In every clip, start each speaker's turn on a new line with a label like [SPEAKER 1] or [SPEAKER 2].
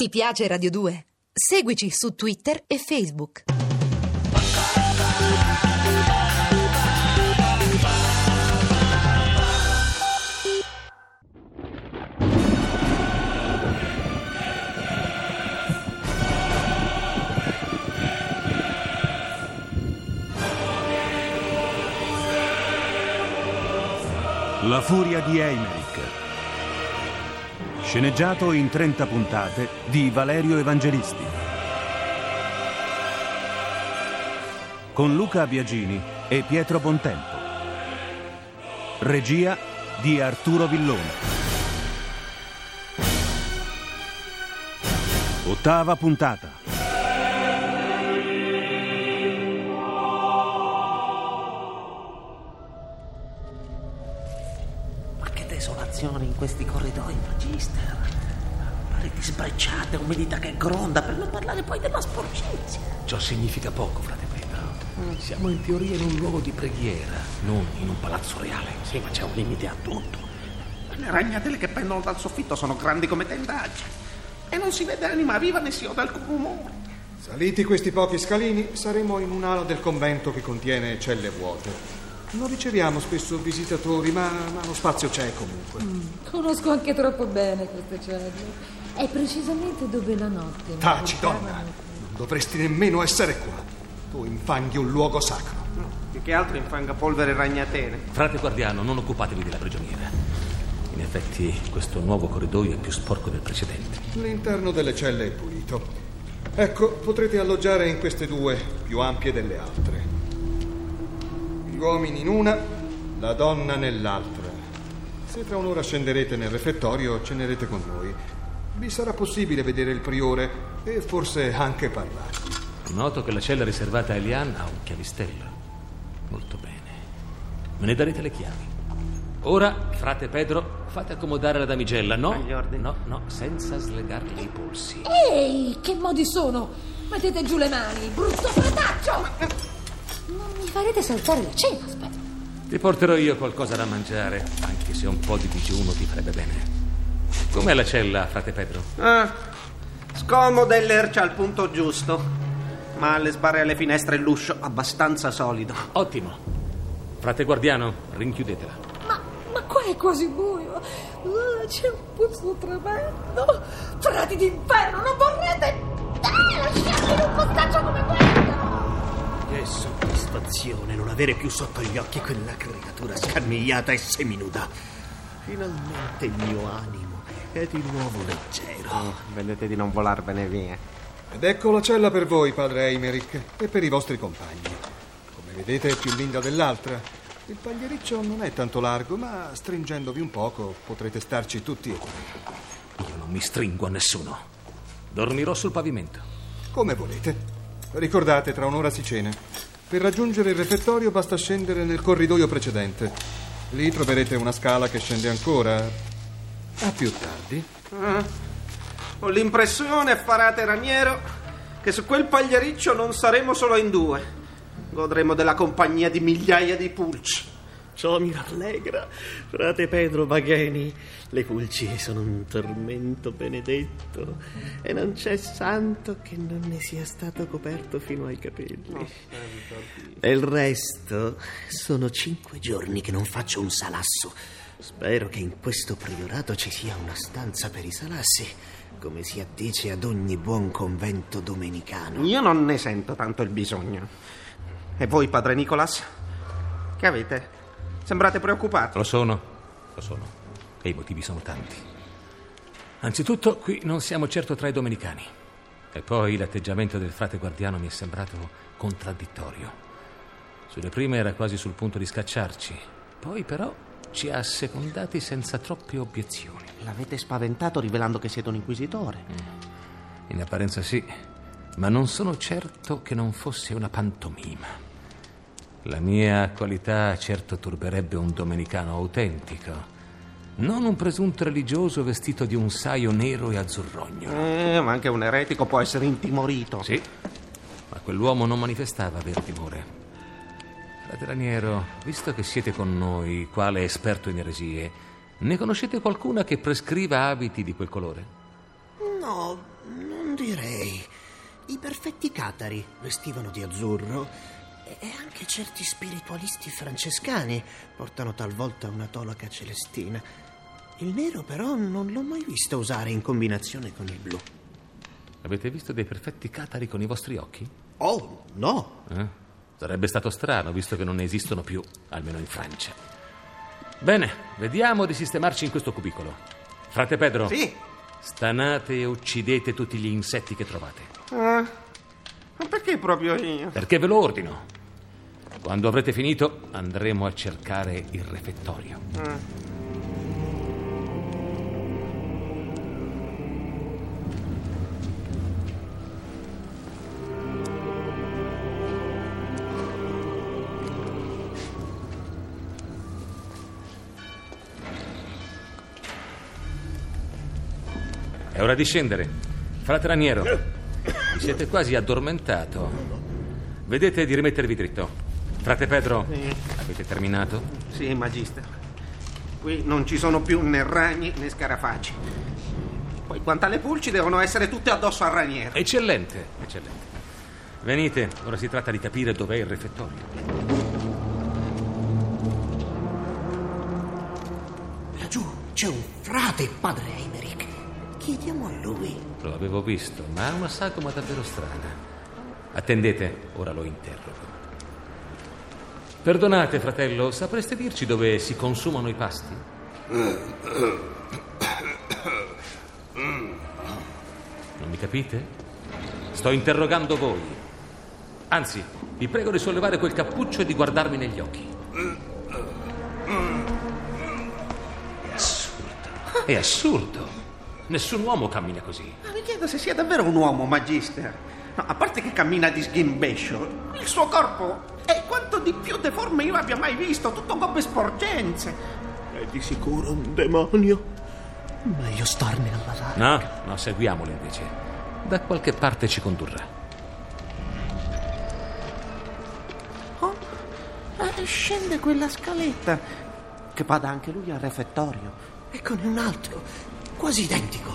[SPEAKER 1] Ti piace Radio 2? Seguici su Twitter e Facebook.
[SPEAKER 2] La furia di Eimerick. Sceneggiato in 30 puntate di Valerio Evangelisti. Con Luca Biagini e Pietro Bontempo. Regia di Arturo Villone. Ottava puntata.
[SPEAKER 3] Desolazione in questi corridoi, Magister. Pareti sbrecciate, umidità che gronda, per non parlare poi della sporcizia.
[SPEAKER 4] Ciò significa poco, frate Pedro. Siamo in teoria in un luogo di preghiera, non in un palazzo reale.
[SPEAKER 3] Sì, ma c'è un limite a tutto. Le ragnatele che pendono dal soffitto sono grandi come tendaggi. E non si vede anima viva né si oda alcun rumore.
[SPEAKER 5] Saliti questi pochi scalini, saremo in un'ala del convento che contiene celle vuote. Non riceviamo spesso visitatori, ma, ma lo spazio c'è comunque.
[SPEAKER 6] Conosco anche troppo bene queste celle. È precisamente dove la notte.
[SPEAKER 5] Taci,
[SPEAKER 6] portavano.
[SPEAKER 5] donna! Non dovresti nemmeno essere qua. Tu infanghi un luogo sacro.
[SPEAKER 3] Più che altro infanga polvere e ragnatele.
[SPEAKER 4] Frate guardiano, non occupatevi della prigioniera. In effetti, questo nuovo corridoio è più sporco del precedente.
[SPEAKER 5] L'interno delle celle è pulito. Ecco, potrete alloggiare in queste due, più ampie delle altre. Gli uomini in una, la donna nell'altra. Se tra un'ora scenderete nel refettorio, cenerete con noi. Vi sarà possibile vedere il priore e forse anche parlargli.
[SPEAKER 4] Noto che la cella riservata a Elian ha un chiavistello. Molto bene. Me ne darete le chiavi. Ora, frate Pedro, fate accomodare la damigella. No, no, no, senza slegarle i polsi.
[SPEAKER 6] Ehi, che modi sono? Mettete giù le mani, brutto frataccio! Non mi farete saltare la cena, aspetta.
[SPEAKER 4] Ti porterò io qualcosa da mangiare, anche se un po' di digiuno ti farebbe bene. Com'è la cella, frate Pedro?
[SPEAKER 3] Ah, scomoda e lercia al punto giusto. Ma alle sbarre e alle finestre e l'uscio abbastanza solido.
[SPEAKER 4] Ottimo. Frate guardiano, rinchiudetela.
[SPEAKER 6] Ma, ma qua è quasi buio. Ah, c'è un puzzo tremendo. Frati d'inferno, non vorrete... Ah, lasciarmi in un postaccio come quello!
[SPEAKER 7] Che soddisfazione non avere più sotto gli occhi quella creatura scarmigliata e seminuda. Finalmente il mio animo è di nuovo leggero.
[SPEAKER 3] Vedete di non volarvene via.
[SPEAKER 5] Ed ecco la cella per voi, padre Eimerick, e per i vostri compagni. Come vedete è più lunga dell'altra. Il pagliericcio non è tanto largo, ma stringendovi un poco potrete starci tutti e tre.
[SPEAKER 4] Io non mi stringo a nessuno. Dormirò sul pavimento.
[SPEAKER 5] Come volete. Ricordate, tra un'ora si cena. Per raggiungere il refettorio basta scendere nel corridoio precedente. Lì troverete una scala che scende ancora. A più tardi.
[SPEAKER 3] Ah, ho l'impressione, farate raniero, che su quel pagliericcio non saremo solo in due. Godremo della compagnia di migliaia di pulci.
[SPEAKER 7] Ciò mi rallegra, frate Pedro Bagheni. Le pulci sono un tormento benedetto e non c'è santo che non ne sia stato coperto fino ai capelli. E il resto sono cinque giorni che non faccio un salasso. Spero che in questo priorato ci sia una stanza per i salassi, come si addice ad ogni buon convento domenicano.
[SPEAKER 3] Io non ne sento tanto il bisogno. E voi, padre Nicolas? Che avete? Sembrate preoccupati.
[SPEAKER 4] Lo sono, lo sono. E i motivi sono tanti. Anzitutto, qui non siamo certo tra i domenicani. E poi l'atteggiamento del frate guardiano mi è sembrato contraddittorio. Sulle prime era quasi sul punto di scacciarci. Poi, però, ci ha assecondati senza troppe obiezioni.
[SPEAKER 3] L'avete spaventato rivelando che siete un inquisitore.
[SPEAKER 4] In apparenza sì, ma non sono certo che non fosse una pantomima. La mia qualità certo turberebbe un domenicano autentico, non un presunto religioso vestito di un saio nero e azzurrogno.
[SPEAKER 3] Eh, ma anche un eretico può essere intimorito.
[SPEAKER 4] Sì, ma quell'uomo non manifestava aver timore. Frate Raniero, visto che siete con noi, quale esperto in eresie, ne conoscete qualcuna che prescriva abiti di quel colore?
[SPEAKER 7] No, Non direi. I perfetti catari vestivano di azzurro e anche certi spiritualisti francescani portano talvolta una tonaca celestina. Il nero però non l'ho mai visto usare in combinazione con il blu.
[SPEAKER 4] Avete visto dei perfetti catari con i vostri occhi?
[SPEAKER 7] Oh, no!
[SPEAKER 4] Eh? Sarebbe stato strano, visto che non ne esistono più, almeno in Francia. Bene, vediamo di sistemarci in questo cubicolo. Frate Pedro,
[SPEAKER 3] Sì.
[SPEAKER 4] stanate e uccidete tutti gli insetti che trovate.
[SPEAKER 3] Ah, ma perché proprio io?
[SPEAKER 4] Perché ve lo ordino. Quando avrete finito, andremo a cercare il refettorio. È ora di scendere. Frate Raniero, vi siete quasi addormentato. Vedete di rimettervi dritto. Frate Pedro, avete terminato?
[SPEAKER 3] Sì, magister. Qui non ci sono più né ragni né scarafaggi. Poi quanto alle pulci devono essere tutte addosso al raniero.
[SPEAKER 4] Eccellente, eccellente. Venite, ora si tratta di capire dov'è il refettorio.
[SPEAKER 7] Laggiù c'è un frate, padre Eimerick. Chiediamo a lui.
[SPEAKER 4] Lo avevo visto, ma ha una sagoma davvero strana. Attendete, ora lo interrogo. Perdonate, fratello, sapreste dirci dove si consumano i pasti? Non mi capite? Sto interrogando voi. Anzi, vi prego di sollevare quel cappuccio e di guardarmi negli occhi. È assurdo. È assurdo. Nessun uomo cammina così.
[SPEAKER 3] Ma mi chiedo se sia davvero un uomo, magister. No, a parte che cammina di sghimbescio, il suo corpo è quanto di più deforme io abbia mai visto, tutto gobbe sporgenze.
[SPEAKER 7] È di sicuro un demonio. Meglio starne alla larga.
[SPEAKER 4] No, no, seguiamolo invece. Da qualche parte ci condurrà.
[SPEAKER 3] Oh, eh, scende quella scaletta. Che vada anche lui al refettorio.
[SPEAKER 7] Eccone un altro, quasi identico.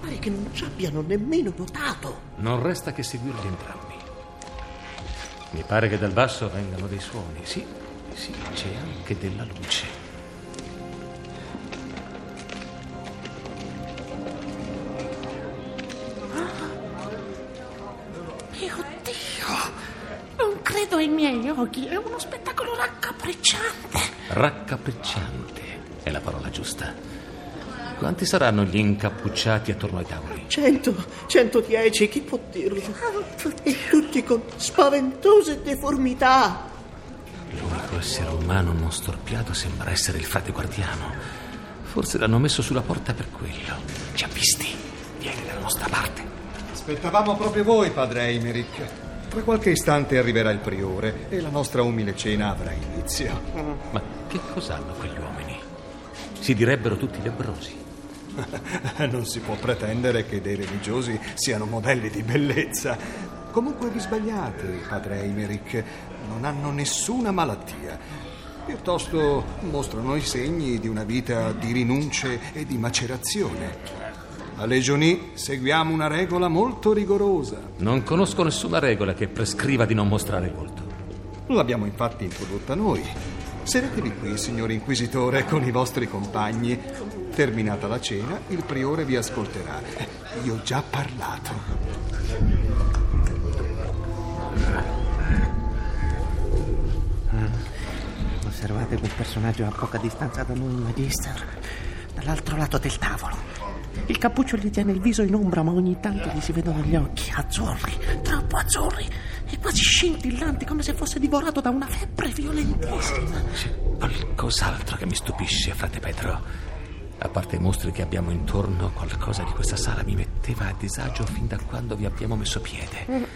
[SPEAKER 7] Pare che non ci abbiano nemmeno notato.
[SPEAKER 4] Non resta che seguirli entrambi. Mi pare che dal basso vengano dei suoni. Sì, sì, c'è anche della luce.
[SPEAKER 6] Mio Dio! Non credo ai miei occhi, è uno spettacolo raccapricciante.
[SPEAKER 4] Raccapricciante è la parola giusta. Quanti saranno gli incappucciati attorno ai tavoli?
[SPEAKER 7] Cento, 110, chi può dirlo? E tutti con spaventose deformità.
[SPEAKER 4] L'unico essere umano non storpiato sembra essere il frate guardiano. Forse l'hanno messo sulla porta per quello. Ci ha visti. Vieni dalla nostra parte.
[SPEAKER 5] Aspettavamo proprio voi, padre Eimerick. Tra qualche istante arriverà il priore e la nostra umile cena avrà inizio.
[SPEAKER 4] Ma che cos'hanno quegli uomini? Si direbbero tutti lebbrosi.
[SPEAKER 5] Non si può pretendere che dei religiosi siano modelli di bellezza. Comunque vi sbagliate, padre Eimerick. Non hanno nessuna malattia. Piuttosto mostrano i segni di una vita di rinunce e di macerazione. A Legioni seguiamo una regola molto rigorosa.
[SPEAKER 4] Non conosco nessuna regola che prescriva di non mostrare il volto.
[SPEAKER 5] L'abbiamo infatti introdotta noi. Sedetevi qui, signor Inquisitore, con i vostri compagni. Terminata la cena, il priore vi ascolterà. Eh, Io ho già parlato.
[SPEAKER 3] Osservate quel personaggio a poca distanza da noi, magister. Dall'altro lato del tavolo. Il cappuccio gli tiene il viso in ombra, ma ogni tanto gli si vedono gli occhi azzurri, troppo azzurri, quasi scintillanti, come se fosse divorato da una febbre violentissima.
[SPEAKER 4] C'è qualcos'altro che mi stupisce, frate Pedro. A parte i mostri che abbiamo intorno, qualcosa di questa sala mi metteva a disagio fin da quando vi abbiamo messo piede.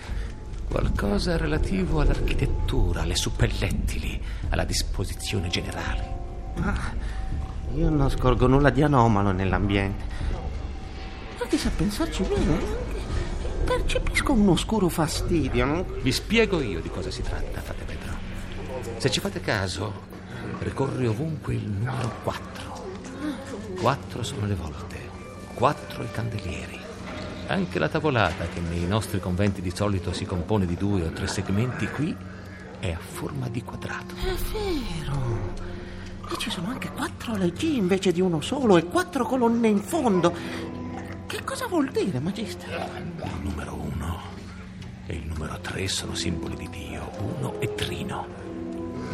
[SPEAKER 4] Qualcosa relativo all'architettura, alle suppellettili, alla disposizione generale.
[SPEAKER 3] Ah, io non scorgo nulla di anomalo nell'ambiente. Anche se a pensarci bene, percepisco un oscuro fastidio. no?
[SPEAKER 4] Vi spiego io di cosa si tratta, frate Pedro. Se ci fate caso, ricorre ovunque il numero 4. Quattro sono le volte, quattro i candelieri. Anche la tavolata, che nei nostri conventi di solito si compone di due o tre segmenti, qui è a forma di quadrato.
[SPEAKER 3] È vero. E ci sono anche quattro leggi invece di uno solo e quattro colonne in fondo. Che cosa vuol dire, Magister?
[SPEAKER 4] Il numero uno e il numero tre sono simboli di Dio, uno e trino.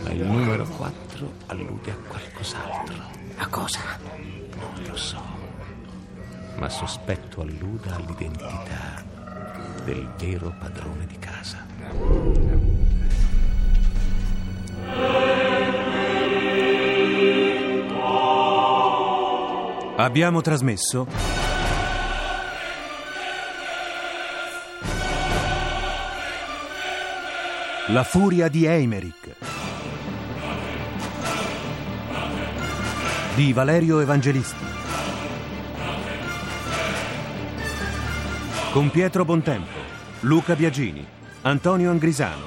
[SPEAKER 4] Ma il numero quattro allude a qualcos'altro.
[SPEAKER 3] A cosa?
[SPEAKER 4] Non lo so. Ma sospetto alluda all'identità del vero padrone di casa.
[SPEAKER 2] Abbiamo trasmesso La furia di Eimerick di Valerio Evangelisti con Pietro Bontempo, Luca Biagini, Antonio Angrisano,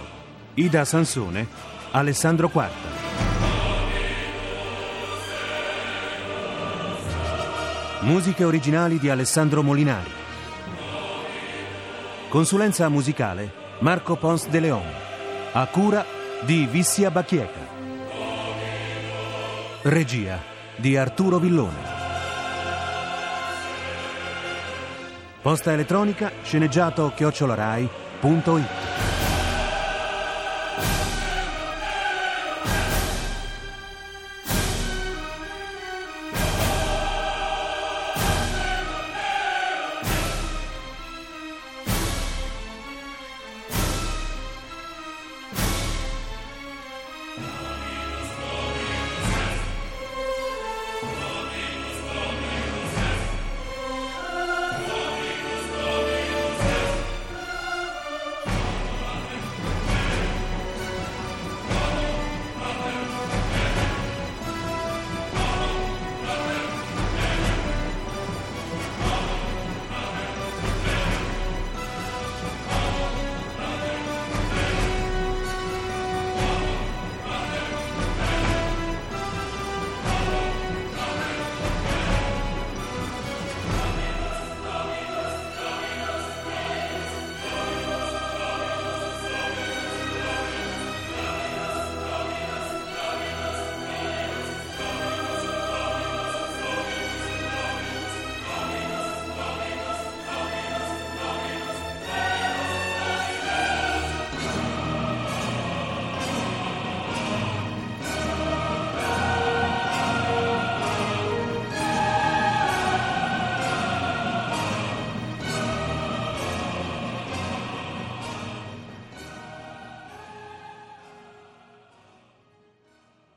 [SPEAKER 2] Ida Sansone, Alessandro Quarta. Musiche originali di Alessandro Molinari. Consulenza musicale Marco Pons de Leon. A cura di Vissia Bacchieca. Regia di Arturo Villone. Posta elettronica sceneggiato chiocciolarai.it.